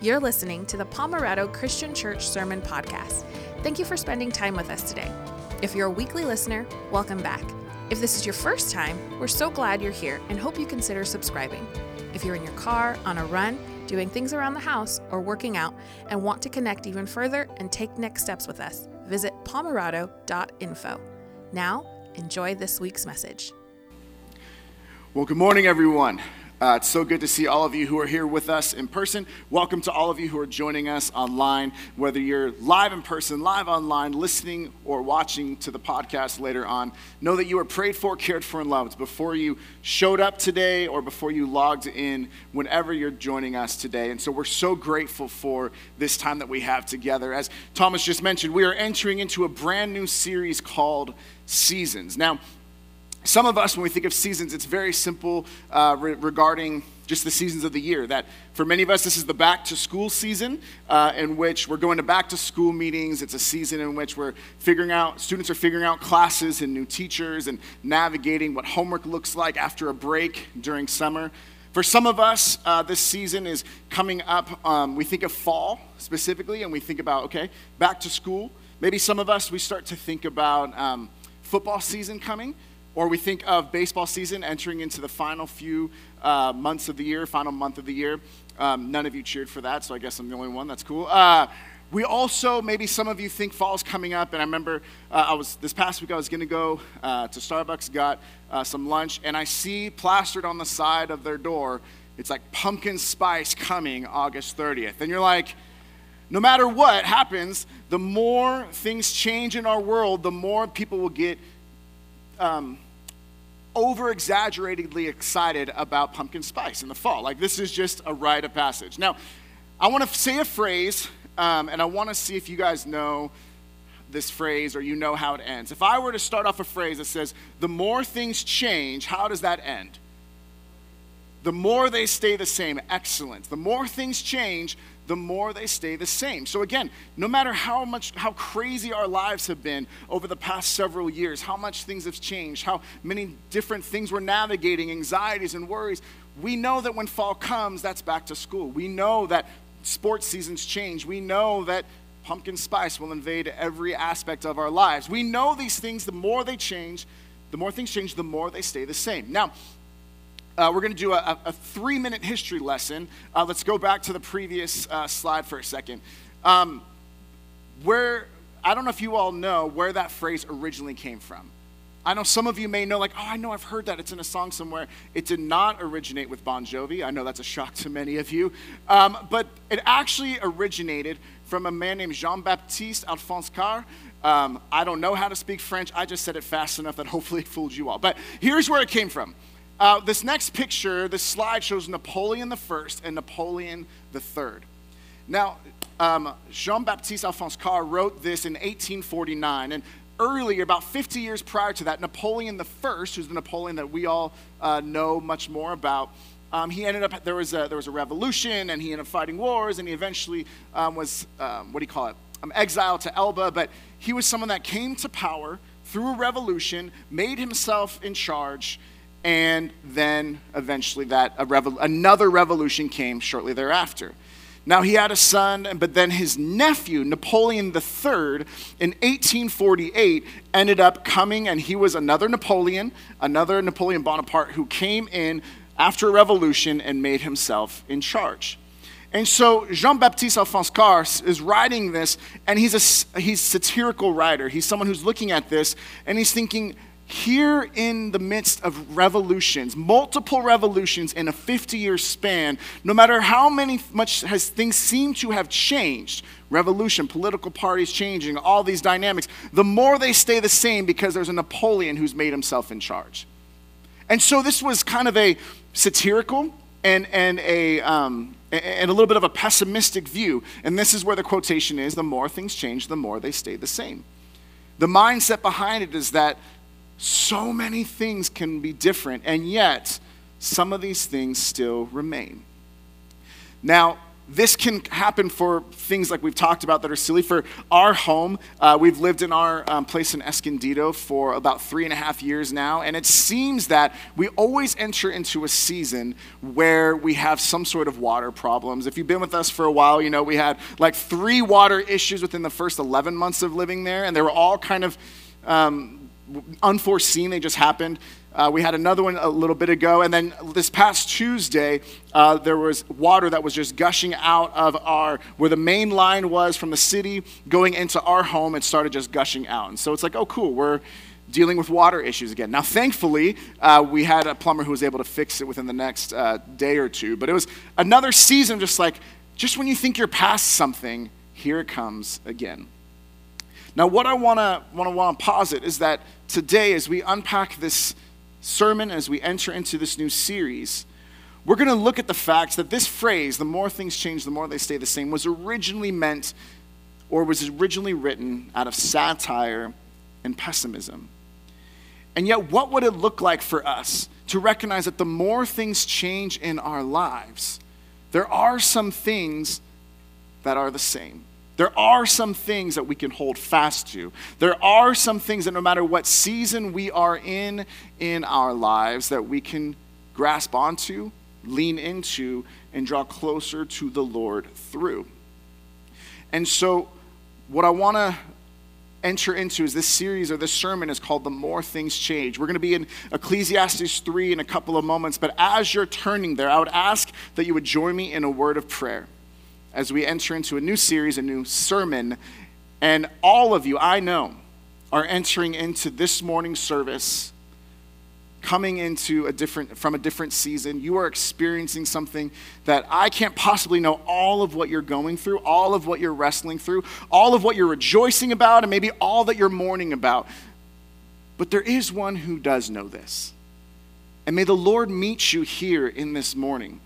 You're listening to the Pomerado Christian Church Sermon Podcast. Thank you for spending time with us today. If you're a weekly listener, welcome back. If this is your first time, we're so glad you're here and hope you consider subscribing. If you're in your car, on a run, doing things around the house, or working out and want to connect even further and take next steps with us, visit pomerado.info. Now, enjoy this week's message. Well, good morning, everyone. Uh, it's so good to see all of you who are here with us in person. Welcome to all of you who are joining us online, whether you're live in person, live online, listening, or watching to the podcast later on. Know that you are prayed for, cared for, and loved before you showed up today or before you logged in, whenever you're joining us today. And so we're so grateful for this time that we have together. As Thomas just mentioned, we are entering into a brand new series called Seasons. Now, some of us, when we think of seasons, it's very simple uh, re- regarding just the seasons of the year. That for many of us, this is the back to school season uh, in which we're going to back to school meetings. It's a season in which we're figuring out, students are figuring out classes and new teachers and navigating what homework looks like after a break during summer. For some of us, uh, this season is coming up. Um, we think of fall specifically, and we think about, okay, back to school. Maybe some of us, we start to think about um, football season coming. Or we think of baseball season entering into the final few uh, months of the year, final month of the year. Um, none of you cheered for that, so I guess I'm the only one. That's cool. Uh, we also, maybe some of you think fall's coming up, and I remember uh, I was this past week I was going to go uh, to Starbucks, got uh, some lunch, and I see plastered on the side of their door, it's like pumpkin spice coming August 30th, and you're like, no matter what happens, the more things change in our world, the more people will get um, over exaggeratedly excited about pumpkin spice in the fall. Like, this is just a rite of passage. Now, I want to say a phrase, um, and I want to see if you guys know this phrase or you know how it ends. If I were to start off a phrase that says, the more things change, how does that end? The more they stay the same. Excellent. The more things change, the more they stay the same. So again, no matter how much how crazy our lives have been over the past several years, how much things have changed, how many different things we're navigating, anxieties and worries, we know that when fall comes, that's back to school. We know that sports seasons change. We know that pumpkin spice will invade every aspect of our lives. We know these things, the more they change, the more things change, the more they stay the same. Now, uh, we're going to do a, a, three minute history lesson. Uh, let's go back to the previous uh, slide for a second. Um, where, I don't know if you all know where that phrase originally came from. I know some of you may know, like, oh, I know I've heard that. It's in a song somewhere. It did not originate with Bon Jovi. I know that's a shock to many of you. Um, but it actually originated from a man named Jean Baptiste Alphonse Karr. Um, I don't know how to speak French. I just said it fast enough that hopefully it fooled you all. But here's where it came from. Uh, this next picture, this slide shows Napoleon I and Napoleon III. Now, um, Jean Baptiste Alphonse Karr wrote this in 1849, and earlier, about 50 years prior to that, Napoleon I, who's the Napoleon that we all uh, know much more about, um, he ended up, there was, a, there was a revolution, and he ended up fighting wars, and he eventually um, was, um, what do you call it, um, exiled to Elba, but he was someone that came to power through a revolution, made himself in charge, and then eventually that another revolution came shortly thereafter. Now he had a son, but then his nephew, Napoleon III, in 1848, ended up coming, and he was another Napoleon, another Napoleon Bonaparte, who came in after a revolution and made himself in charge. And so Jean Baptiste Alphonse Karr is writing this, and he's a he's satirical writer. He's someone who's looking at this, and he's thinking, here in the midst of revolutions, multiple revolutions in a 50 year span, no matter how many much has things seem to have changed, revolution, political parties changing, all these dynamics, the more they stay the same because there's a Napoleon who's made himself in charge. And so this was kind of a satirical and, and, a, um, and a little bit of a pessimistic view. And this is where the quotation is the more things change, the more they stay the same. The mindset behind it is that so many things can be different, and yet some of these things still remain. Now, this can happen for things like we've talked about that are silly. For our home, uh, we've lived in our um, place in Escondido for about three and a half years now, and it seems that we always enter into a season where we have some sort of water problems. If you've been with us for a while, you know we had like three water issues within the first 11 months of living there, and they were all kind of um, unforeseen, they just happened. Uh, we had another one a little bit ago. And then this past Tuesday, uh, there was water that was just gushing out of our, where the main line was from the city going into our home. It started just gushing out. And so it's like, oh, cool, we're dealing with water issues again. Now, thankfully, uh, we had a plumber who was able to fix it within the next uh, day or two. But it was another season, just like, just when you think you're past something, here it comes again. Now, what I want to want to posit is that today, as we unpack this sermon as we enter into this new series, we're going to look at the fact that this phrase, the more things change, the more they stay the same, was originally meant or was originally written out of satire and pessimism. And yet, what would it look like for us to recognize that the more things change in our lives, there are some things that are the same? There are some things that we can hold fast to. There are some things that no matter what season we are in in our lives that we can grasp onto, lean into, and draw closer to the Lord through. And so, what I want to enter into is this series or this sermon is called The More Things Change. We're going to be in Ecclesiastes 3 in a couple of moments, but as you're turning there, I would ask that you would join me in a word of prayer as we enter into a new series, a new sermon. And all of you, I know, are entering into this morning's service coming into a different from a different season. You are experiencing something that i can't possibly know all of what you're going through all of what you're wrestling through all of what you're rejoicing about and maybe all that you're mourning about. But there is one who does know this. And may the lord meet you here in this morning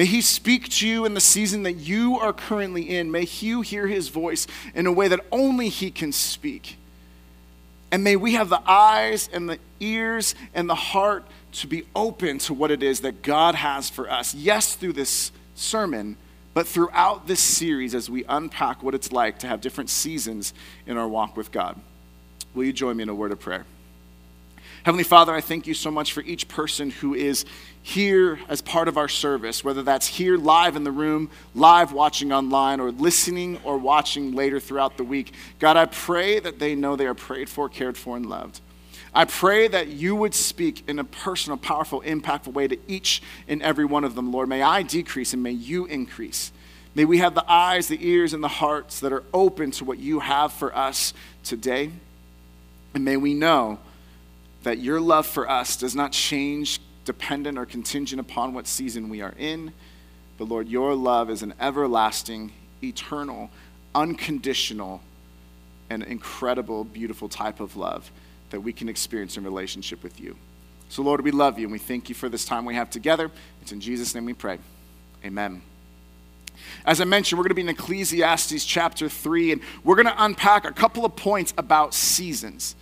May He speak to you in the season that you are currently in. May you hear His voice in a way that only He can speak. And may we have the eyes and the ears and the heart to be open to what it is that God has for us. Yes, through this sermon, but throughout this series as we unpack what it's like to have different seasons in our walk with God. Will you join me in a word of prayer? Heavenly Father, I thank you so much for each person who is here as part of our service, whether that's here live in the room, live watching online, or listening or watching later throughout the week. God, I pray that they know they are prayed for, cared for, and loved. I pray that you would speak in a personal, powerful, impactful way to each and every one of them, Lord. May I decrease and may you increase. May we have the eyes, the ears, and the hearts that are open to what you have for us today. And may we know that your love for us does not change dependent or contingent upon what season we are in. But Lord, your love is an everlasting, eternal, unconditional, and incredible, beautiful type of love that we can experience in relationship with you. So, Lord, we love you and we thank you for this time we have together. It's in Jesus' name we pray. Amen. As I mentioned, we're going to be in Ecclesiastes chapter 3, and we're going to unpack a couple of points about seasons.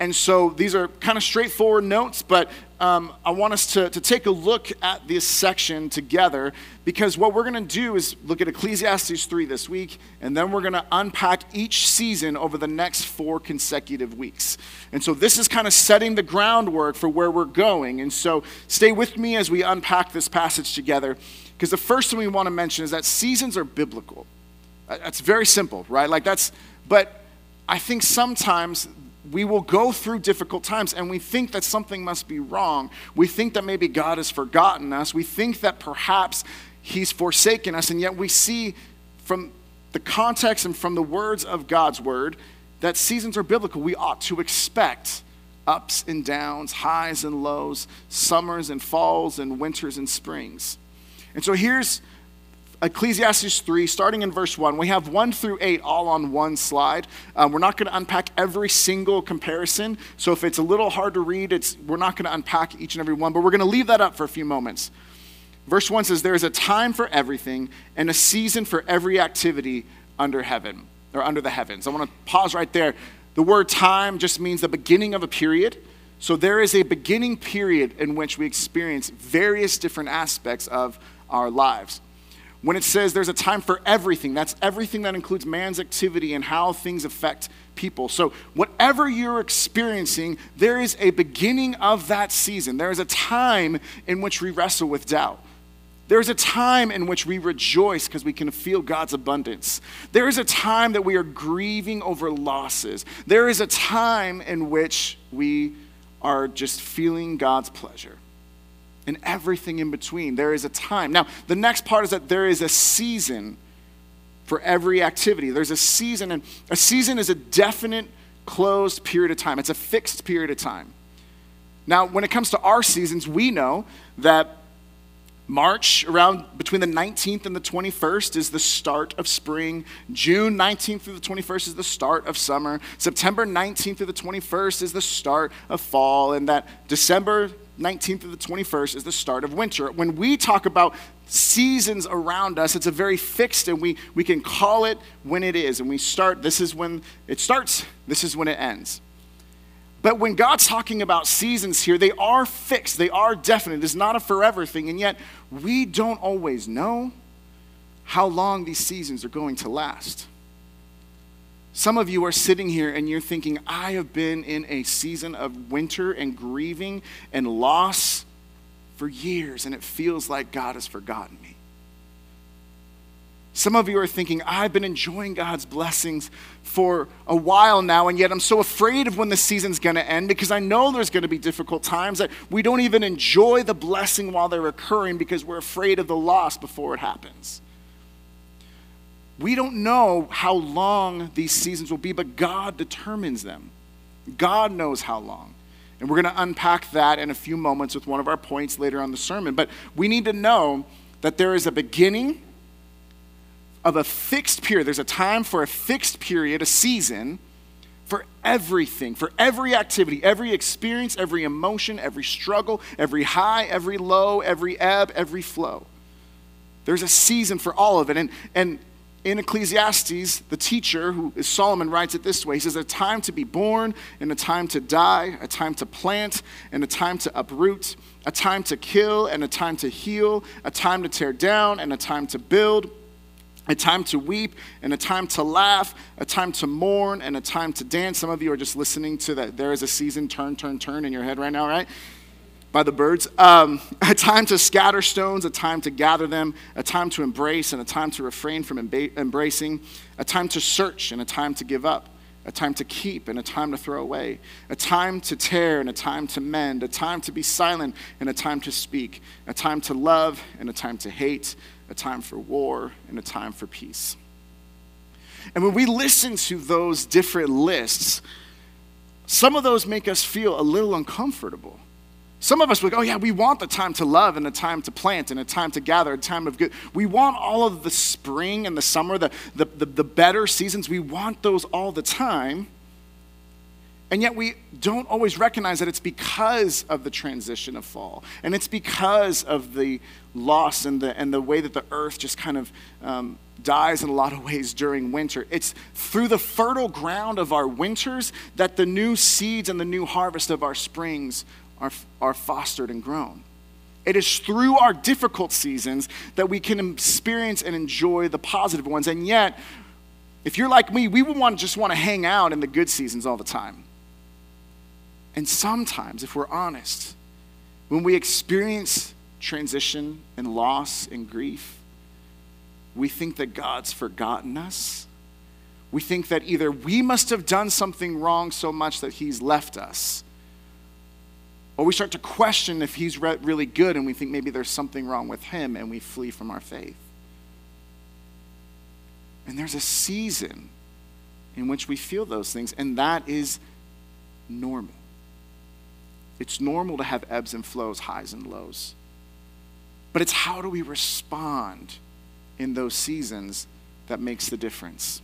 And so these are kind of straightforward notes, but um, I want us to, to take a look at this section together because what we're going to do is look at Ecclesiastes 3 this week, and then we're going to unpack each season over the next four consecutive weeks. And so this is kind of setting the groundwork for where we're going. And so stay with me as we unpack this passage together because the first thing we want to mention is that seasons are biblical. That's very simple, right? Like that's, but I think sometimes we will go through difficult times and we think that something must be wrong. We think that maybe God has forgotten us. We think that perhaps He's forsaken us. And yet we see from the context and from the words of God's word that seasons are biblical. We ought to expect ups and downs, highs and lows, summers and falls, and winters and springs. And so here's Ecclesiastes 3, starting in verse 1. We have 1 through 8 all on one slide. Um, we're not going to unpack every single comparison. So if it's a little hard to read, it's, we're not going to unpack each and every one, but we're going to leave that up for a few moments. Verse 1 says, There is a time for everything and a season for every activity under heaven, or under the heavens. I want to pause right there. The word time just means the beginning of a period. So there is a beginning period in which we experience various different aspects of our lives. When it says there's a time for everything, that's everything that includes man's activity and how things affect people. So, whatever you're experiencing, there is a beginning of that season. There is a time in which we wrestle with doubt. There is a time in which we rejoice because we can feel God's abundance. There is a time that we are grieving over losses. There is a time in which we are just feeling God's pleasure and everything in between. There is a time. Now, the next part is that there is a season for every activity. There's a season, and a season is a definite closed period of time, it's a fixed period of time. Now, when it comes to our seasons, we know that March, around between the 19th and the 21st, is the start of spring. June 19th through the 21st is the start of summer. September 19th through the 21st is the start of fall. And that December 19th through the 21st is the start of winter. When we talk about seasons around us, it's a very fixed and we, we can call it when it is. And we start, this is when it starts, this is when it ends. But when God's talking about seasons here, they are fixed, they are definite. It's not a forever thing. And yet, we don't always know how long these seasons are going to last. Some of you are sitting here and you're thinking, I have been in a season of winter and grieving and loss for years, and it feels like God has forgotten me. Some of you are thinking, I've been enjoying God's blessings for a while now, and yet I'm so afraid of when the season's going to end because I know there's going to be difficult times that we don't even enjoy the blessing while they're occurring because we're afraid of the loss before it happens. We don't know how long these seasons will be, but God determines them. God knows how long. And we're going to unpack that in a few moments with one of our points later on the sermon. But we need to know that there is a beginning of a fixed period. There's a time for a fixed period, a season, for everything, for every activity, every experience, every emotion, every struggle, every high, every low, every ebb, every flow. There's a season for all of it. And, and in Ecclesiastes, the teacher, who is Solomon, writes it this way He says, A time to be born, and a time to die, a time to plant, and a time to uproot, a time to kill, and a time to heal, a time to tear down, and a time to build, a time to weep, and a time to laugh, a time to mourn, and a time to dance. Some of you are just listening to that. There is a season, turn, turn, turn in your head right now, right? By the birds. Um, a time to scatter stones, a time to gather them, a time to embrace, and a time to refrain from emba- embracing, a time to search, and a time to give up, a time to keep, and a time to throw away, a time to tear, and a time to mend, a time to be silent, and a time to speak, a time to love, and a time to hate, a time for war, and a time for peace. And when we listen to those different lists, some of those make us feel a little uncomfortable some of us would go, oh, yeah, we want the time to love and the time to plant and a time to gather, a time of good. We want all of the spring and the summer, the, the, the, the better seasons. We want those all the time. And yet we don't always recognize that it's because of the transition of fall. And it's because of the loss and the, and the way that the earth just kind of um, dies in a lot of ways during winter. It's through the fertile ground of our winters that the new seeds and the new harvest of our springs are, are fostered and grown. It is through our difficult seasons that we can experience and enjoy the positive ones. And yet, if you're like me, we would want to just want to hang out in the good seasons all the time. And sometimes, if we're honest, when we experience transition and loss and grief, we think that God's forgotten us. We think that either we must have done something wrong so much that He's left us, or we start to question if he's re- really good and we think maybe there's something wrong with him and we flee from our faith. And there's a season in which we feel those things, and that is normal. It's normal to have ebbs and flows, highs and lows. But it's how do we respond in those seasons that makes the difference.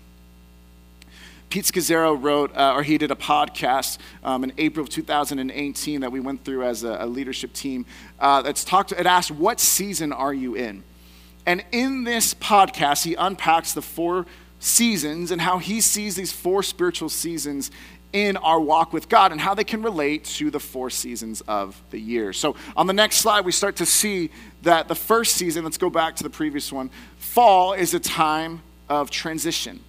Pete Scazzero wrote, uh, or he did a podcast um, in April of 2018 that we went through as a, a leadership team. Uh, that's talked. It asked, "What season are you in?" And in this podcast, he unpacks the four seasons and how he sees these four spiritual seasons in our walk with God and how they can relate to the four seasons of the year. So, on the next slide, we start to see that the first season, let's go back to the previous one, fall is a time of transition.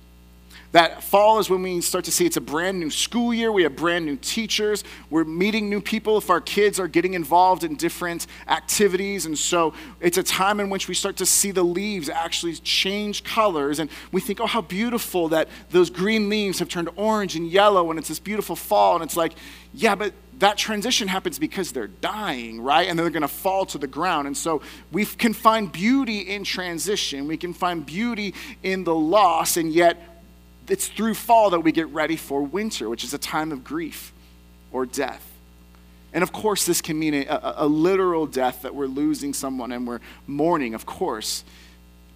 That fall is when we start to see it's a brand new school year. We have brand new teachers. We're meeting new people if our kids are getting involved in different activities. And so it's a time in which we start to see the leaves actually change colors. And we think, oh, how beautiful that those green leaves have turned orange and yellow. And it's this beautiful fall. And it's like, yeah, but that transition happens because they're dying, right? And they're going to fall to the ground. And so we can find beauty in transition. We can find beauty in the loss. And yet, it's through fall that we get ready for winter, which is a time of grief or death. And of course, this can mean a, a, literal death that we're losing someone and we're mourning, of course.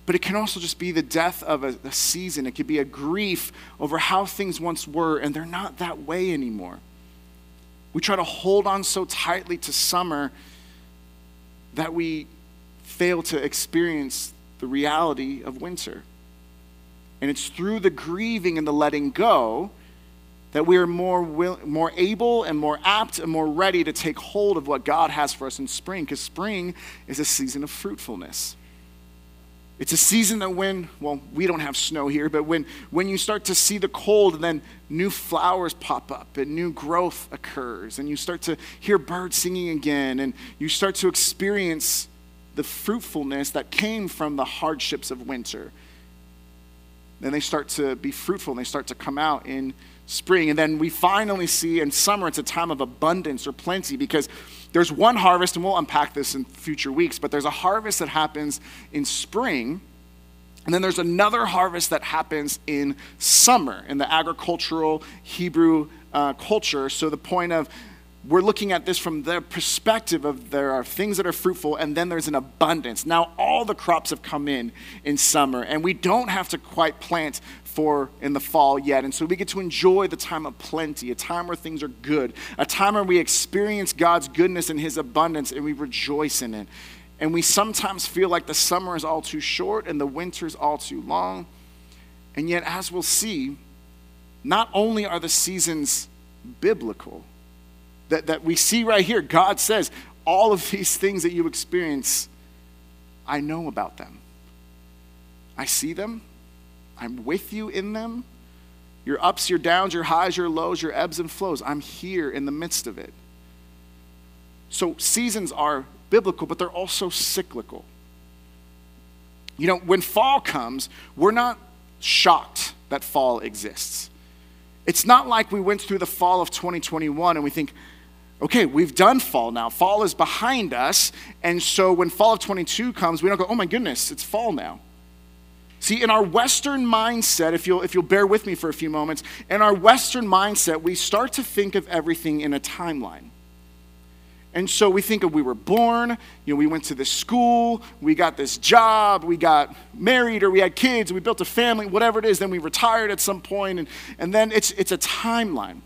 But it can also just be the death of a, a season. It could be a grief over how things once were, and they're not that way anymore. We try to hold on so tightly to summer that we fail to experience the reality of winter. And it's through the grieving and the letting go that we are more, will, more able and more apt and more ready to take hold of what God has for us in spring, because spring is a season of fruitfulness. It's a season that when, well, we don't have snow here, but when, when you start to see the cold, and then new flowers pop up and new growth occurs, and you start to hear birds singing again, and you start to experience the fruitfulness that came from the hardships of winter then they start to be fruitful and they start to come out in spring. And then we finally see in summer, it's a time of abundance or plenty because there's one harvest, and we'll unpack this in future weeks, but there's a harvest that happens in spring. And then there's another harvest that happens in summer in the agricultural Hebrew uh, culture. So the point of we're looking at this from the perspective of there are things that are fruitful and then there's an abundance. Now all the crops have come in in summer and we don't have to quite plant for in the fall yet. And so we get to enjoy the time of plenty, a time where things are good, a time where we experience God's goodness and his abundance and we rejoice in it. And we sometimes feel like the summer is all too short and the winter is all too long. And yet as we'll see, not only are the seasons biblical, that, that we see right here. God says, all of these things that you experience, I know about them. I see them. I'm with you in them. Your ups, your downs, your highs, your lows, your ebbs and flows. I'm here in the midst of it. So seasons are biblical, but they're also cyclical. You know, when fall comes, we're not shocked that fall exists. It's not like we went through the fall of 2021 and we think, okay, we've done fall now. Fall is behind us. And so when fall of 22 comes, we don't go, oh my goodness, it's fall now. See, in our Western mindset, if you'll, if you'll bear with me for a few moments, in our Western mindset, we start to think of everything in a timeline. And so we think of we were born, you know, we went to this school, we got this job, we got married or we had kids, we built a family, whatever it is, then we retired at some point, and, and then it's, it's a timeline.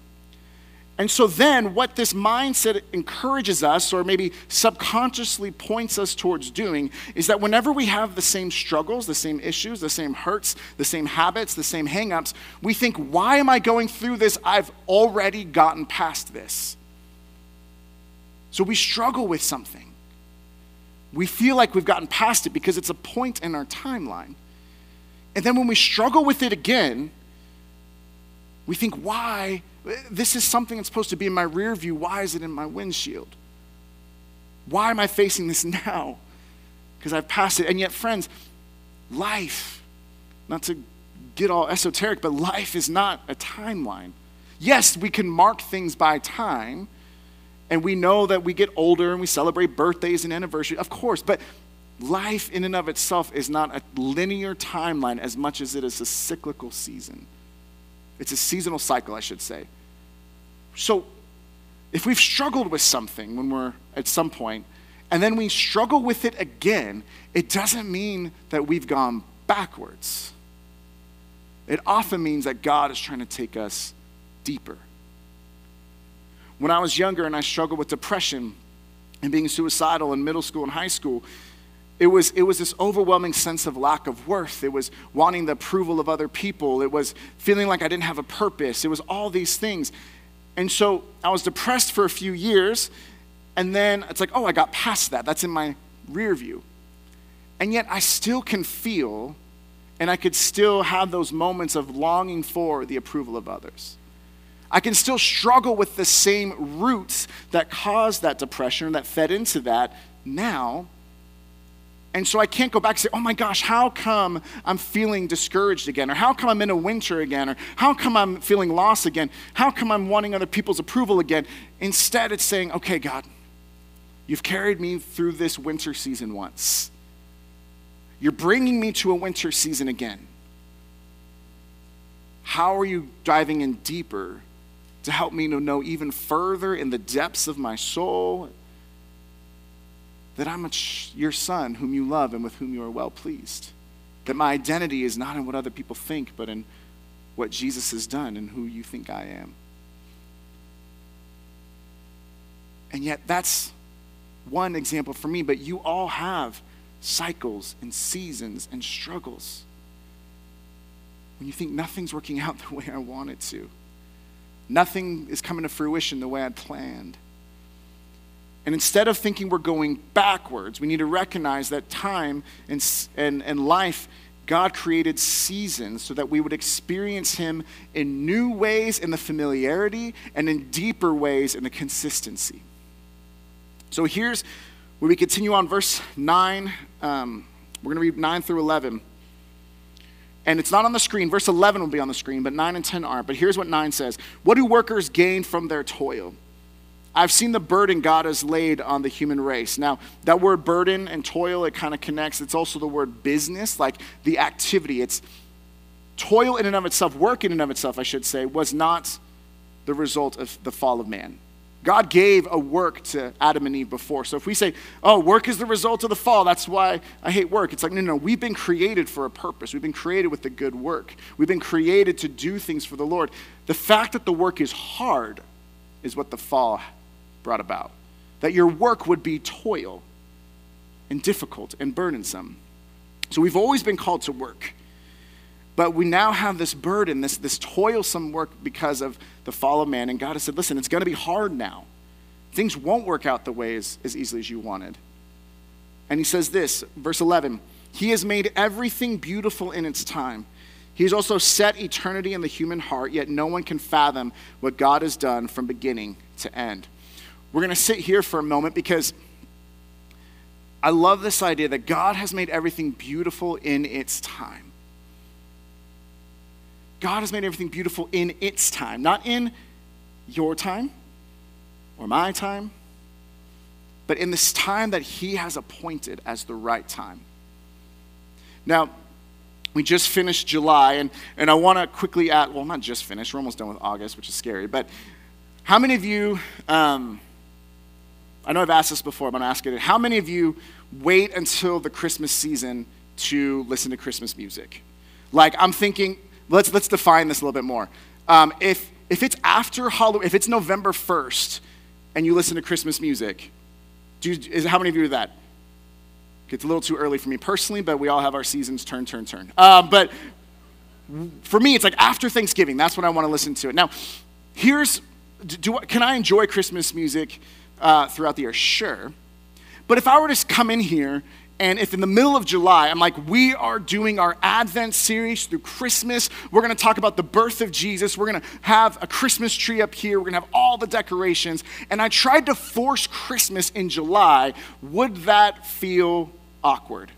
And so then, what this mindset encourages us, or maybe subconsciously points us towards doing, is that whenever we have the same struggles, the same issues, the same hurts, the same habits, the same hangups, we think, why am I going through this? I've already gotten past this. So we struggle with something. We feel like we've gotten past it because it's a point in our timeline. And then when we struggle with it again, we think, why? This is something that's supposed to be in my rear view. Why is it in my windshield? Why am I facing this now? Because I've passed it. And yet, friends, life, not to get all esoteric, but life is not a timeline. Yes, we can mark things by time, and we know that we get older and we celebrate birthdays and anniversaries, of course, but life in and of itself is not a linear timeline as much as it is a cyclical season. It's a seasonal cycle, I should say. So, if we've struggled with something when we're at some point, and then we struggle with it again, it doesn't mean that we've gone backwards. It often means that God is trying to take us deeper. When I was younger and I struggled with depression and being suicidal in middle school and high school, it was, it was this overwhelming sense of lack of worth. It was wanting the approval of other people. It was feeling like I didn't have a purpose. It was all these things. And so I was depressed for a few years, and then it's like, oh, I got past that. That's in my rear view. And yet I still can feel, and I could still have those moments of longing for the approval of others. I can still struggle with the same roots that caused that depression, that fed into that now. And so I can't go back and say, oh my gosh, how come I'm feeling discouraged again? Or how come I'm in a winter again? Or how come I'm feeling lost again? How come I'm wanting other people's approval again? Instead, it's saying, okay, God, you've carried me through this winter season once. You're bringing me to a winter season again. How are you diving in deeper to help me to know even further in the depths of my soul that I'm ch- your son whom you love and with whom you are well pleased. That my identity is not in what other people think, but in what Jesus has done and who you think I am. And yet, that's one example for me, but you all have cycles and seasons and struggles when you think nothing's working out the way I want it to, nothing is coming to fruition the way I'd planned. And instead of thinking we're going backwards, we need to recognize that time and, and, and life, God created seasons so that we would experience Him in new ways in the familiarity and in deeper ways in the consistency. So here's where we continue on verse 9. Um, we're going to read 9 through 11. And it's not on the screen. Verse 11 will be on the screen, but 9 and 10 aren't. But here's what 9 says What do workers gain from their toil? I've seen the burden God has laid on the human race. Now, that word burden and toil, it kind of connects. It's also the word business, like the activity. It's toil in and of itself, work in and of itself, I should say, was not the result of the fall of man. God gave a work to Adam and Eve before. So if we say, oh, work is the result of the fall, that's why I hate work, it's like, no, no, we've been created for a purpose. We've been created with the good work. We've been created to do things for the Lord. The fact that the work is hard is what the fall brought about. That your work would be toil and difficult and burdensome. So we've always been called to work. But we now have this burden, this, this toilsome work because of the fall of man. And God has said, listen, it's going to be hard now. Things won't work out the way as, as easily as you wanted. And he says this, verse 11 He has made everything beautiful in its time. He has also set eternity in the human heart, yet no one can fathom what God has done from beginning to end. We're going to sit here for a moment because I love this idea that God has made everything beautiful in its time. God has made everything beautiful in its time, not in your time or my time, but in this time that He has appointed as the right time. Now, we just finished July, and, and I want to quickly add well, not just finished, we're almost done with August, which is scary, but how many of you, um, I know I've asked this before, but I'm asking it, how many of you wait until the Christmas season to listen to Christmas music? Like, I'm thinking, let's, let's define this a little bit more. Um, if, if it's after Halloween, if it's November 1st and you listen to Christmas music, do you, is, how many of you do that? It's a little too early for me personally, but we all have our seasons turn, turn, turn. Um, but for me, it's like after Thanksgiving. That's when I want to listen to it. Now, here's do, can I enjoy Christmas music uh, throughout the year? Sure. But if I were to come in here and if in the middle of July, I'm like, we are doing our Advent series through Christmas, we're gonna talk about the birth of Jesus, we're gonna have a Christmas tree up here, we're gonna have all the decorations, and I tried to force Christmas in July, would that feel awkward?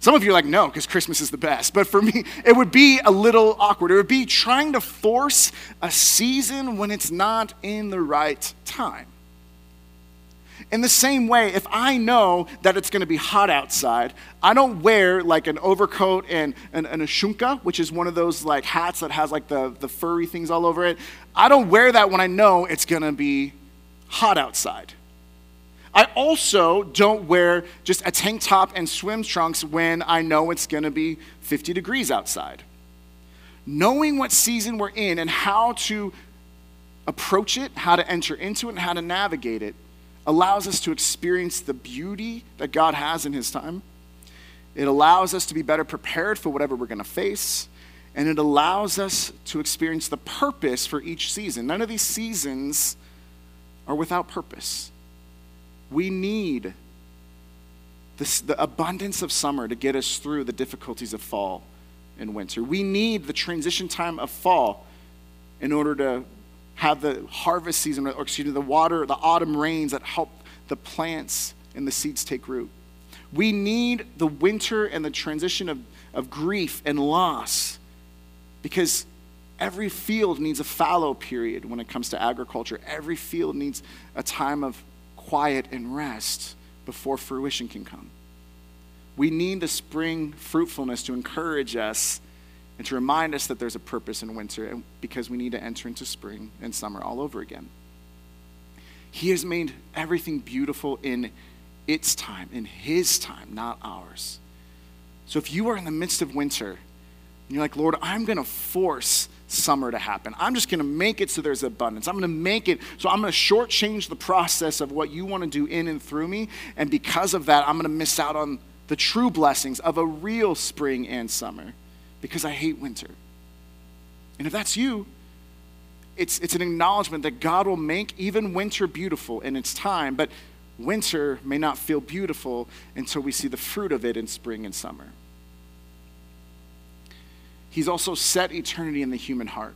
Some of you are like, no, because Christmas is the best. But for me, it would be a little awkward. It would be trying to force a season when it's not in the right time. In the same way, if I know that it's going to be hot outside, I don't wear like an overcoat and, and, and, an ushanka, which is one of those like hats that has like the, the furry things all over it. I don't wear that when I know it's going to be hot outside. I also don't wear just a tank top and swim trunks when I know it's going to be 50 degrees outside. Knowing what season we're in and how to approach it, how to enter into it, and how to navigate it allows us to experience the beauty that God has in His time. It allows us to be better prepared for whatever we're going to face. and it allows us to experience the purpose for each season. None of these seasons are without purpose. We need this, the abundance of summer to get us through the difficulties of fall and winter. We need the transition time of fall in order to have the harvest season, or excuse me, the water, the autumn rains that help the plants and the seeds take root. We need the winter and the transition of, of grief and loss because every field needs a fallow period when it comes to agriculture. Every field needs a time of quiet and rest before fruition can come. We need the spring fruitfulness to encourage us and to remind us that there's a purpose in winter and because we need to enter into spring and summer all over again. He has made everything beautiful in its time, in His time, not ours. So if you are in the midst of winter, and you're like, Lord, I'm going to force summer to happen. I'm just going to make it so there's abundance. I'm going to make it so I'm going to shortchange the process of what you want to do in and through me. And because of that, I'm going to miss out on the true blessings of a real spring and summer because I hate winter. And if that's you, it's, it's an acknowledgement that God will make even winter beautiful in its time, but winter may not feel beautiful until we see the fruit of it in spring and summer. He's also set eternity in the human heart.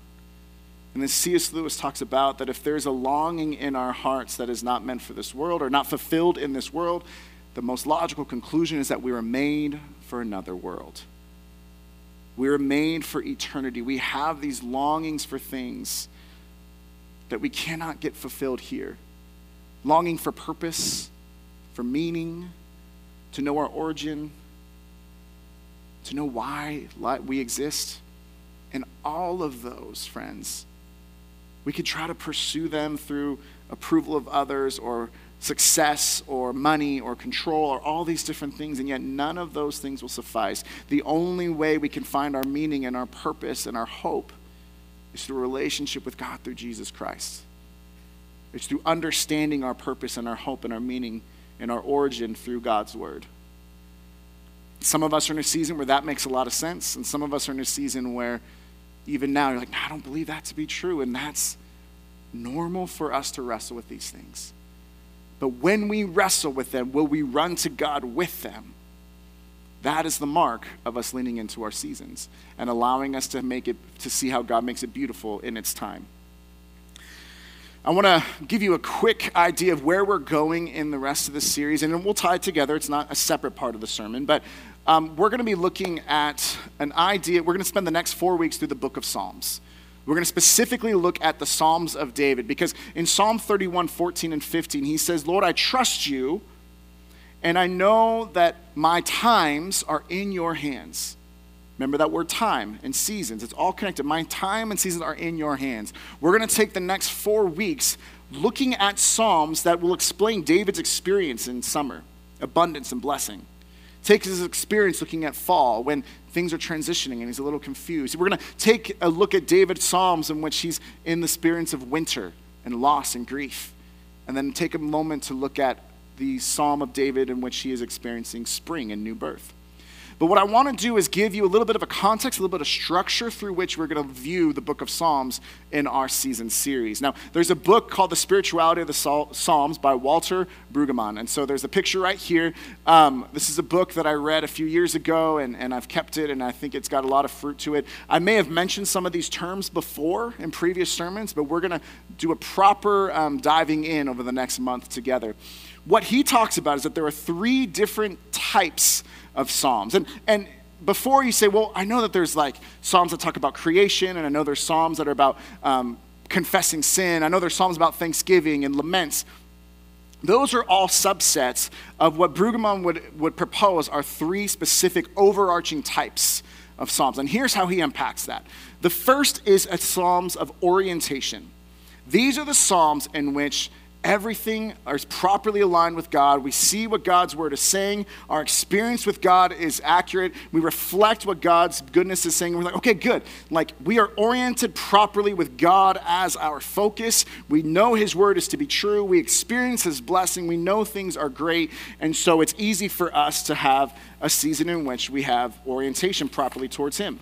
And then C.S. Lewis talks about, that if there's a longing in our hearts that is not meant for this world or not fulfilled in this world, the most logical conclusion is that we were made for another world. We are made for eternity. We have these longings for things that we cannot get fulfilled here longing for purpose, for meaning, to know our origin, to know why we exist. And all of those, friends, we could try to pursue them through approval of others or success or money or control or all these different things, and yet none of those things will suffice. The only way we can find our meaning and our purpose and our hope is through a relationship with God through Jesus Christ. It's through understanding our purpose and our hope and our meaning and our origin through God's Word. Some of us are in a season where that makes a lot of sense, and some of us are in a season where even now you're like, I don't believe that to be true, and that's normal for us to wrestle with these things. But when we wrestle with them, will we run to God with them? That is the mark of us leaning into our seasons and allowing us to make it to see how God makes it beautiful in its time. I want to give you a quick idea of where we're going in the rest of the series, and we'll tie it together. It's not a separate part of the sermon, but um, we're going to be looking at an idea. We're going to spend the next four weeks through the book of Psalms. We're going to specifically look at the Psalms of David because in Psalm 31, 14, and 15, he says, Lord, I trust you, and I know that my times are in your hands. Remember that word time and seasons. It's all connected. My time and seasons are in your hands. We're going to take the next four weeks looking at Psalms that will explain David's experience in summer, abundance and blessing. Take his experience looking at fall when things are transitioning and he's a little confused. We're going to take a look at David's Psalms in which he's in the experience of winter and loss and grief. And then take a moment to look at the Psalm of David in which he is experiencing spring and new birth. But what I want to do is give you a little bit of a context, a little bit of structure through which we're going to view the book of Psalms in our season series. Now, there's a book called The Spirituality of the Psalms by Walter Brueggemann. And so there's a picture right here. Um, this is a book that I read a few years ago, and, and I've kept it, and I think it's got a lot of fruit to it. I may have mentioned some of these terms before in previous sermons, but we're going to do a proper um, diving in over the next month together. What he talks about is that there are three different types of Psalms. And, and before you say, well, I know that there's like Psalms that talk about creation, and I know there's Psalms that are about um, confessing sin, I know there's Psalms about thanksgiving and laments. Those are all subsets of what Brueggemann would, would propose are three specific overarching types of Psalms. And here's how he unpacks that. The first is a Psalms of orientation. These are the Psalms in which everything is properly aligned with God. We see what God's word is saying. Our experience with God is accurate. We reflect what God's goodness is saying. We're like, okay, good. Like we are oriented properly with God as our focus. We know his word is to be true. We experience his blessing. We know things are great. And so it's easy for us to have a season in which we have orientation properly towards him.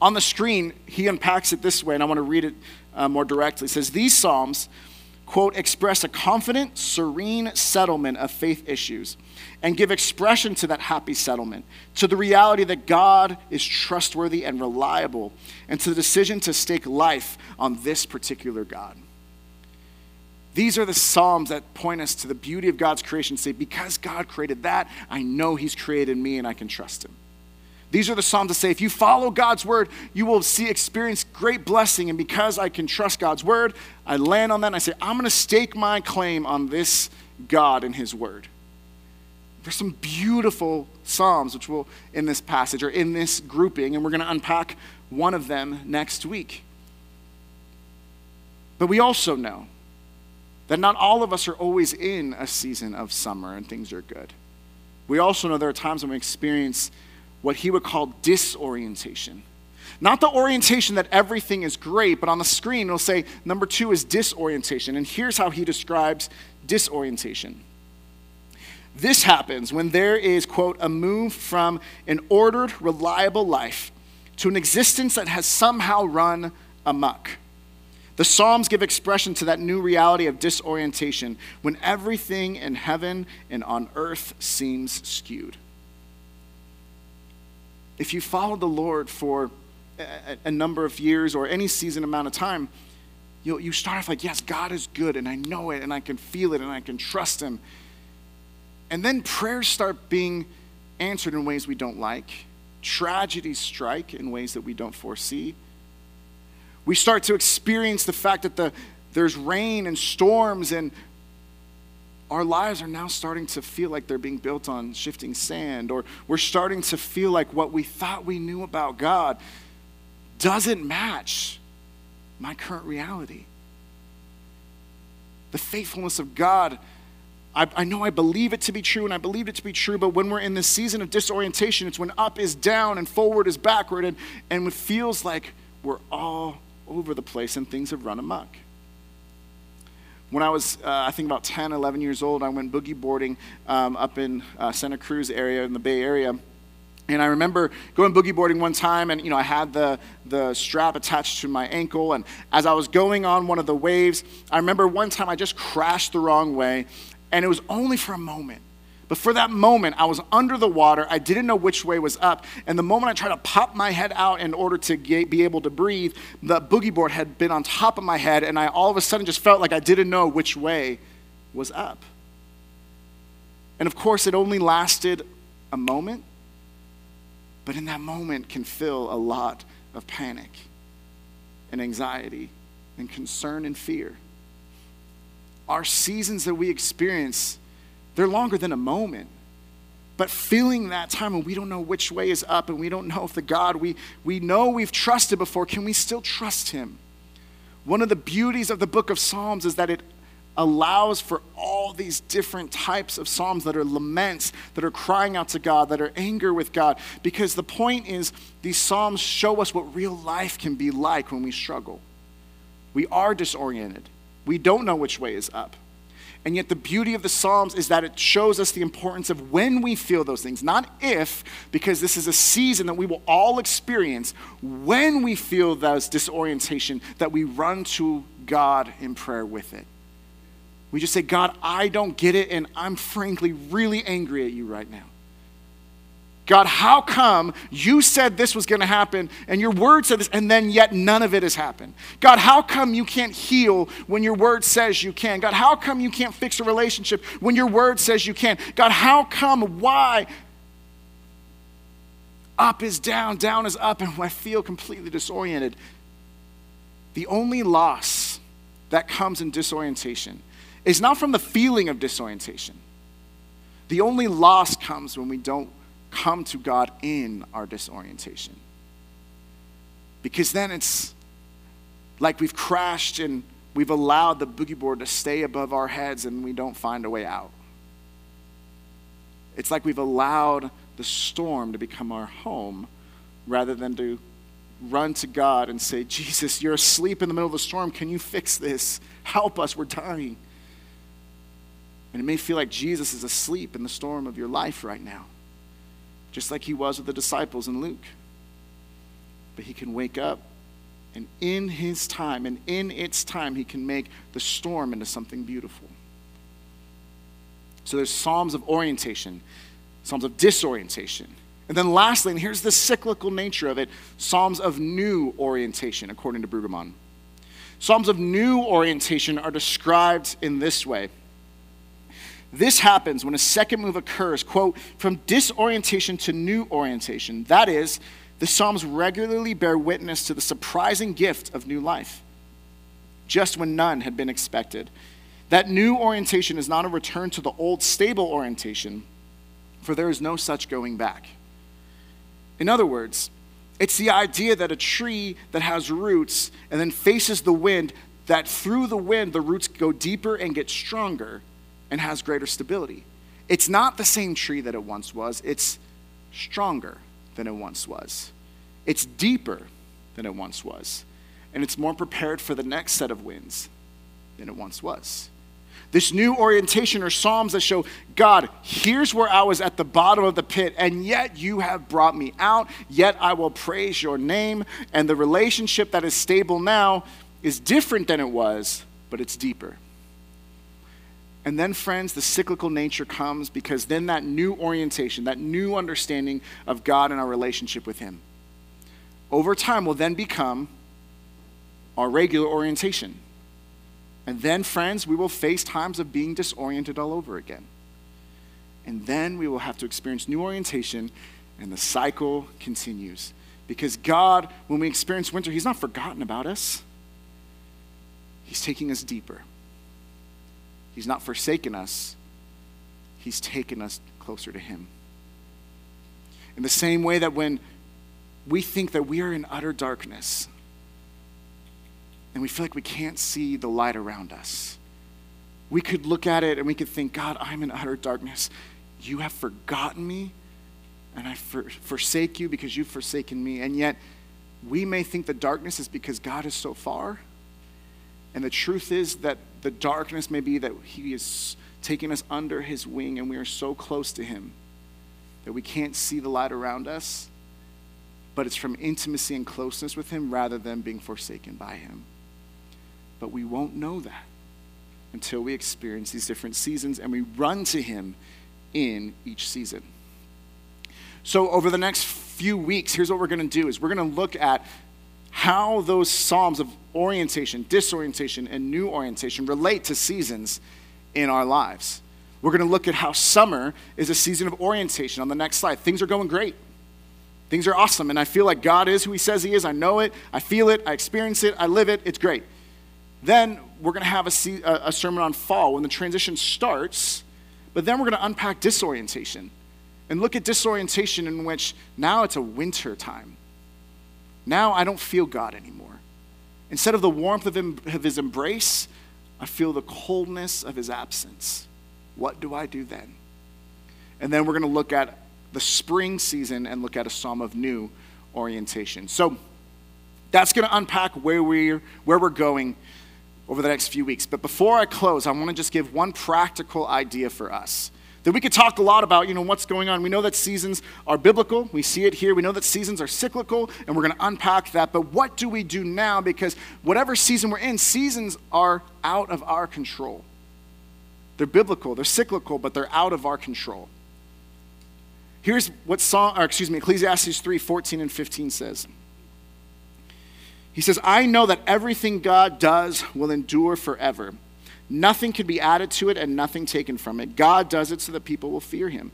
On the screen, he unpacks it this way, and I want to read it uh, more directly. It says, These Psalms, quote, express a confident, serene settlement of faith issues and give expression to that happy settlement, to the reality that God is trustworthy and reliable, and to the decision to stake life on this particular God. These are the Psalms that point us to the beauty of God's creation. Say, because God created that, I know He's created me and I can trust Him. These are the Psalms that say, if you follow God's word, you will see, experience great blessing. And because I can trust God's word, I land on that and I say, I'm going to stake my claim on this God and His word. There's some beautiful Psalms, which will in this passage or in this grouping, and we're going to unpack one of them next week. But we also know that not all of us are always in a season of summer and things are good. We also know there are times when we experience what he would call disorientation. Not the orientation that everything is great, but on the screen it'll say number two is disorientation. And here's how he describes disorientation. This happens when there is, quote, a move from an ordered, reliable life to an existence that has somehow run amok. The Psalms give expression to that new reality of disorientation when everything in heaven and on earth seems skewed. If you follow the Lord for a, a number of years or any season amount of time, you you start off like, yes, God is good, and I know it, and I can feel it, and I can trust Him. And then prayers start being answered in ways we don't like. Tragedies strike in ways that we don't foresee. We start to experience the fact that the, there's rain and storms, and our lives are now starting to feel like they're being built on shifting sand, or we're starting to feel like what we thought we knew about God doesn't match my current reality. The faithfulness of God I, I, know I believe it to be true and I believe it to be true, but when we're in this season of disorientation, it's when up is down and forward is backward, and, and it feels like we're all over the place and things have run amok. When I was, uh, I think, about 10, 11 years old, I went boogie boarding um, up in uh, Santa Cruz area, in the Bay Area. And I remember going boogie boarding one time, and you know I had the the strap attached to my ankle. And as I was going on one of the waves, I remember one time I just crashed the wrong way, and it was only for a moment. But for that moment, I was under the water. I didn't know which way was up. And the moment I tried to pop my head out in order to get, be able to breathe, the boogie board had been on top of my head, and I all of a sudden just felt like I didn't know which way was up. And of course, it only lasted a moment, but in that moment can fill a lot of panic and anxiety and concern and fear our seasons that we experience, they're longer than a moment. But feeling that time when we don't know which way is up and we don't know if the God we, we know we've trusted before, can we still trust Him? One of the beauties of the book of Psalms is that it allows for all these different types of psalms that are laments, that are crying out to God, that are anger with God. Because the point is, these psalms show us what real life can be like when we struggle. We are disoriented. We don't know which way is up. And yet, the beauty of the Psalms is that it shows us the importance of when we feel those things, not if, because this is a season that we will all experience when we feel those disorientation, that we run to God in prayer with it. We just say, God, I don't get it, and I'm frankly really angry at you right now. God, how come you said this was going to happen and your word said this and then yet none of it has happened? God, how come you can't heal when your word says you can? God, how come you can't fix a relationship when your word says you can? God, how come, why? Up is down, down is up, and I feel completely disoriented. The only loss that comes in disorientation is not from the feeling of disorientation. The only loss comes when we don't come to God in our disorientation. Because then it's like we've crashed and we've allowed the boogie board to stay above our heads and we don't find a way out. It's like we've allowed the storm to become our home rather than to run to God and say, Jesus, you're asleep in the middle of the storm. Can you fix this? Help us. We're dying. And it may feel like Jesus is asleep in the storm of your life right now just like he was with the disciples in Luke. but he can wake up and in his time and in its time, he can make the storm into something beautiful. So there's Psalms of orientation, Psalms of disorientation. And then lastly, and here's the cyclical nature of it Psalms of new orientation, according to Brueggemann. Psalms of new orientation are described in this way. This happens when a second move occurs, quote, from disorientation to new orientation. That is, the Psalms regularly bear witness to the surprising gift of new life, just when none had been expected. That new orientation is not a return to the old stable orientation, for there is no such going back. In other words, it's the idea that a tree that has roots and then faces the wind, that through the wind, the roots go deeper and get stronger and has greater stability. It's not the same tree that it once was, it's stronger than it once was. It's deeper than it once was. And it's more prepared for the next set of winds than it once was. This new orientation are Psalms that show God, here's where I was at the bottom of the pit, and yet you have brought me out. Yet I will praise your name. And the relationship that is stable now is different than it was, but it's deeper. And then, friends, the cyclical nature comes because then that new orientation, that new understanding of God and our relationship with Him, over time will then become our regular orientation. And then, friends, we will face times of being disoriented all over again. And then we will have to experience new orientation, and the cycle continues. Because God, when we experience winter, He's not forgotten about us, He's taking us deeper. He's not forsaken us, He's taken us closer to Him. In the same way that when we think that we are in utter darkness and we feel like we can't see the light around us, we could look at it and we could think, God, I'm in utter darkness. You have forgotten me, and I for- forsake you because you've forsaken me. And yet, we may think the darkness is because God is so far. And the truth is that the darkness may be that He is taking us under His wing and we are so close to Him that we can't see the light around us, but it's from intimacy and closeness with Him rather than being forsaken by Him. But we won't know that until we experience these different seasons and we run to Him in each season. So over the next few weeks, here's what we're going to do is we're going to look at how those psalms of orientation, disorientation, and new orientation relate to seasons in our lives. We're going to look at how summer is a season of orientation on the next slide. Things are going great. Things are awesome, and I feel like God is who He says He is. I know it, I feel it, I experience it, I live it. It's great. Then we're going to have a, a sermon on fall when the transition starts, but then we're going to unpack disorientation and look at disorientation in which now it's a winter time. Now I don't feel God anymore. Instead of the warmth of, him, of his embrace, I feel the coldness of his absence. What do I do then? And then we're going to look at the spring season and look at a psalm of new orientation. So that's going to unpack where we're, where we're going over the next few weeks. But before I close, I want to just give one practical idea for us that we could talk a lot about, you know, what's going on. We know that seasons are biblical. We see it here. We know that seasons are cyclical, and we're going to unpack that. But what do we do now? Because whatever season we're in, seasons are out of our control. They're biblical, they're cyclical, but they're out of our control. Here's what Psalm, or excuse me, Ecclesiastes 3 14 and 15 says. He says, I know that everything God does will endure forever. Nothing can be added to it and nothing taken from it. God does it so that people will fear him.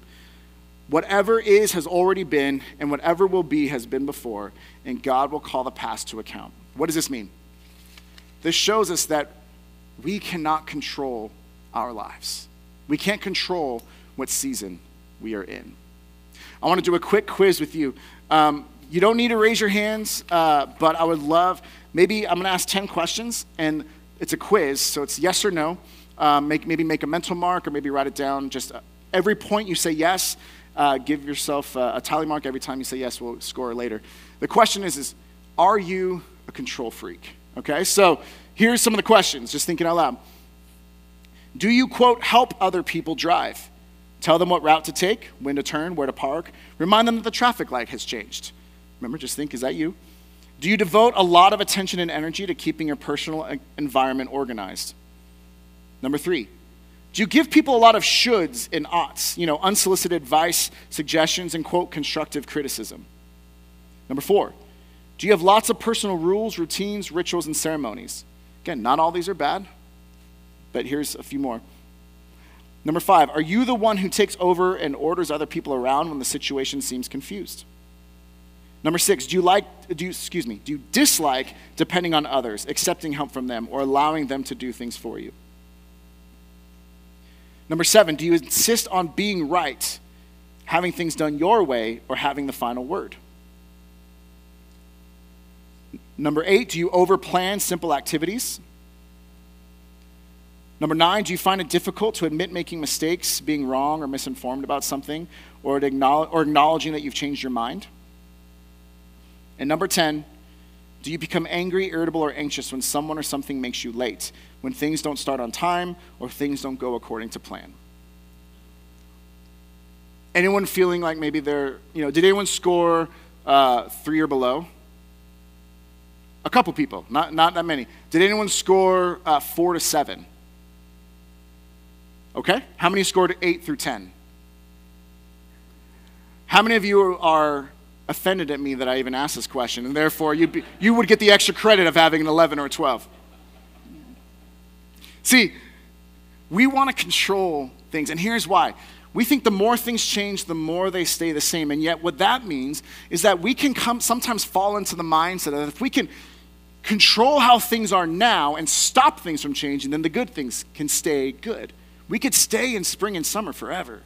Whatever is has already been, and whatever will be has been before, and God will call the past to account. What does this mean? This shows us that we cannot control our lives. We can't control what season we are in. I want to do a quick quiz with you. Um, you don't need to raise your hands, uh, but I would love, maybe I'm going to ask 10 questions, and it's a quiz, so it's yes or no. Um, make, maybe make a mental mark or maybe write it down. Just uh, every point you say yes, uh, give yourself uh, a tally mark. Every time you say yes, we'll score later. The question is, is are you a control freak? Okay, so here's some of the questions, just thinking out loud. Do you, quote, help other people drive? Tell them what route to take, when to turn, where to park. Remind them that the traffic light has changed. Remember, just think, is that you? Do you devote a lot of attention and energy to keeping your personal environment organized? Number three, do you give people a lot of shoulds and oughts, you know, unsolicited advice, suggestions, and quote, constructive criticism? Number four, do you have lots of personal rules, routines, rituals, and ceremonies? Again, not all these are bad, but here's a few more. Number five, are you the one who takes over and orders other people around when the situation seems confused? Number six, do you like, do you, excuse me, do you dislike depending on others, accepting help from them, or allowing them to do things for you? Number seven, do you insist on being right, having things done your way, or having the final word? Number eight, do you overplan simple activities? Number nine, do you find it difficult to admit making mistakes, being wrong or misinformed about something, or, acknowledge, or acknowledging that you've changed your mind? And number 10, do you become angry, irritable, or anxious when someone or something makes you late, when things don't start on time, or things don't go according to plan? Anyone feeling like maybe they're, you know, did anyone score uh, three or below? A couple people, not, not that many. Did anyone score uh, four to seven? Okay. How many scored eight through 10? How many of you are offended at me that I even asked this question, and therefore you be, you would get the extra credit of having an 11 or a 12? See, we want to control things, and here's why. We think the more things change, the more they stay the same. And yet, what that means is that we can come, sometimes fall into the mindset that if we can control how things are now and stop things from changing, then the good things can stay good. We could stay in spring and summer forever.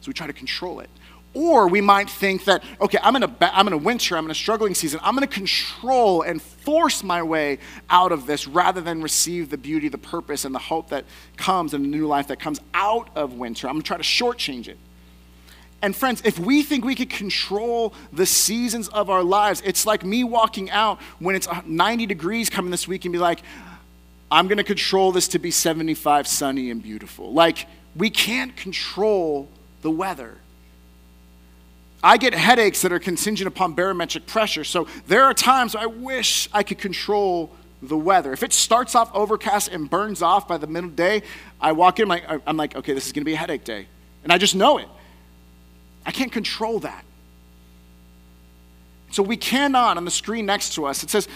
So we try to control it. Or we might think that, okay, I'm in, a, I'm in a winter, I'm in a struggling season. I'm going to control and force my way out of this rather than receive the beauty, the purpose, and the hope that comes and the new life that comes out of winter. I'm going to try to shortchange it. And friends, if we think we could control the seasons of our lives, it's like me walking out when it's 90 degrees coming this week and be like, I'm going to control this to be 75 sunny and beautiful. Like, we can't control the weather. I get headaches that are contingent upon barometric pressure. So there are times I wish I could control the weather. If it starts off overcast and burns off by the middle of the day, I walk in, like, I'm like, okay, this is going to be a headache day. And I just know it. I can't control that. So we cannot, on the screen next to us, it says,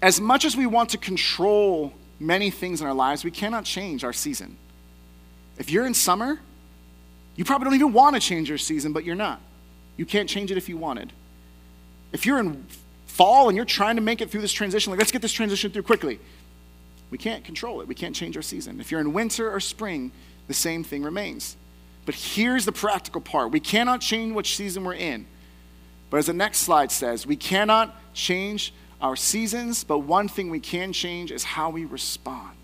as much as we want to control many things in our lives, we cannot change our season. If you're in summer, you probably don't even want to change your season, but you're not. You can't change it if you wanted. If you're in fall and you're trying to make it through this transition, like let's get this transition through quickly, we can't control it. We can't change our season. If you're in winter or spring, the same thing remains. But here's the practical part we cannot change which season we're in. But as the next slide says, we cannot change our seasons, but one thing we can change is how we respond.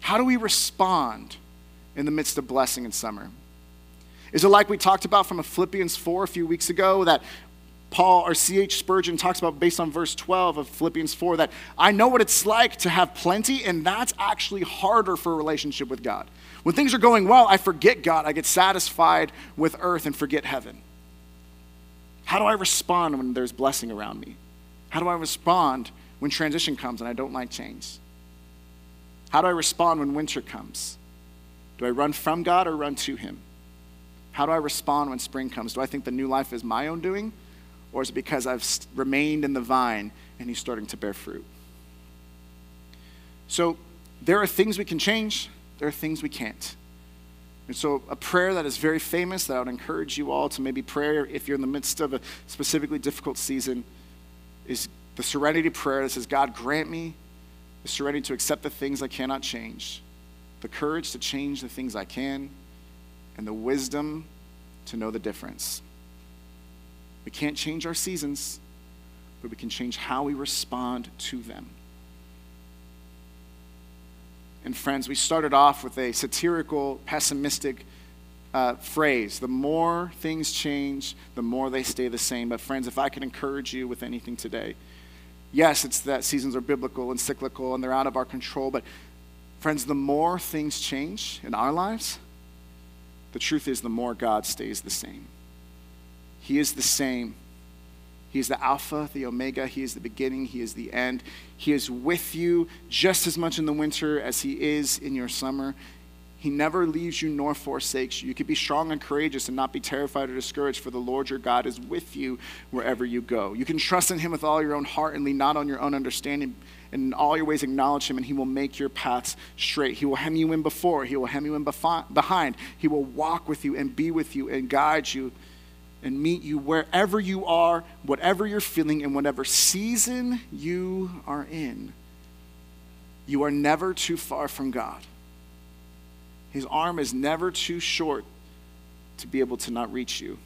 How do we respond in the midst of blessing in summer? Is it like we talked about from Philippians 4 a few weeks ago that Paul or C.H. Spurgeon talks about based on verse 12 of Philippians 4 that I know what it's like to have plenty, and that's actually harder for a relationship with God. When things are going well, I forget God. I get satisfied with earth and forget heaven. How do I respond when there's blessing around me? How do I respond when transition comes and I don't like change? How do I respond when winter comes? Do I run from God or run to Him? How do I respond when spring comes? Do I think the new life is my own doing? Or is it because I've remained in the vine and He's starting to bear fruit? So there are things we can change, there are things we can't. And so, a prayer that is very famous that I would encourage you all to maybe pray if you're in the midst of a specifically difficult season is the serenity prayer that says, God, grant me the serenity to accept the things I cannot change the courage to change the things I can, and the wisdom to know the difference. We can't change our seasons, but we can change how we respond to them. And friends, we started off with a satirical, pessimistic uh, phrase the more things change, the more they stay the same. But, friends, if I could encourage you with anything today, yes, it's that seasons are biblical and cyclical and they're out of our control, but Friends, the more things change in our lives, the truth is the more God stays the same. He is the same He is the Alpha, the Omega. He is the beginning. He is the end. He is with you just as much in the winter as He is in your summer. He never leaves you nor forsakes you. You can be strong and courageous and not be terrified or discouraged, for the Lord your God is with you wherever you go. You can trust in Him with all your own heart and lean not on your own understanding. And in all your ways acknowledge Him, and He will make your paths straight. He will hem you in before, He will hem you in behind. He will walk with you and be with you and guide you and meet you wherever you are, whatever you're feeling, and whatever season you are in. You are never too far from God. His arm is never too short to be able to not reach you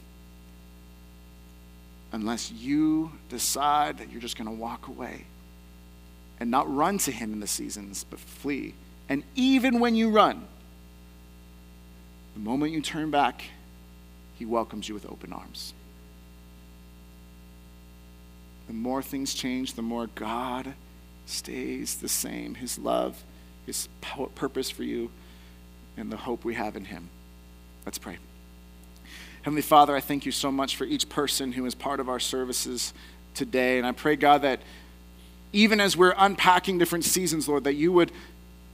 unless you decide that you're just going to walk away and not run to him in the seasons, but flee. And even when you run, the moment you turn back, he welcomes you with open arms. The more things change, the more God stays the same. His love, his purpose for you and the hope we have in Him. Let's pray. Heavenly Father, I thank you so much for each person who is part of our services today. And I pray, God, that even as we're unpacking different seasons, Lord, that you would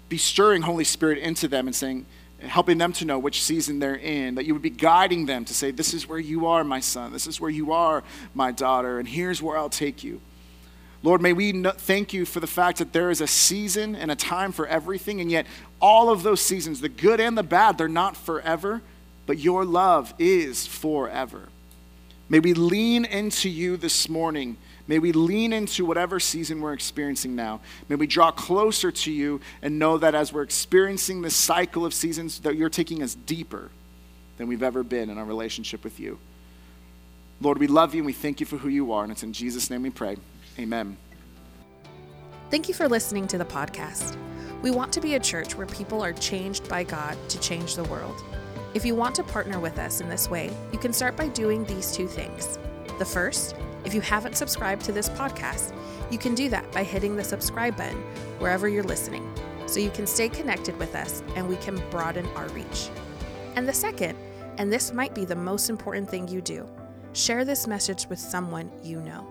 be stirring Holy Spirit into them and saying, helping them to know which season they're in, that you would be guiding them to say, This is where you are, my son. This is where you are, my daughter, and here's where I'll take you. Lord, may we thank you for the fact that there is a season and a time for everything, and yet all of those seasons, the good and the bad, they're not forever, but your love is forever. May we lean into you this morning. May we lean into whatever season we're experiencing now. May we draw closer to you and know that as we're experiencing this cycle of seasons, that you're taking us deeper than we've ever been in our relationship with you. Lord, we love you and we thank you for who you are, and it's in Jesus' name we pray. Amen. Thank you for listening to the podcast. We want to be a church where people are changed by God to change the world. If you want to partner with us in this way, you can start by doing these two things. The first, if you haven't subscribed to this podcast, you can do that by hitting the subscribe button wherever you're listening so you can stay connected with us and we can broaden our reach. And the second, and this might be the most important thing you do, share this message with someone you know.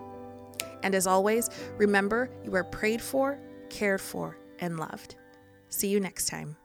And as always, remember you are prayed for, cared for, and loved. See you next time.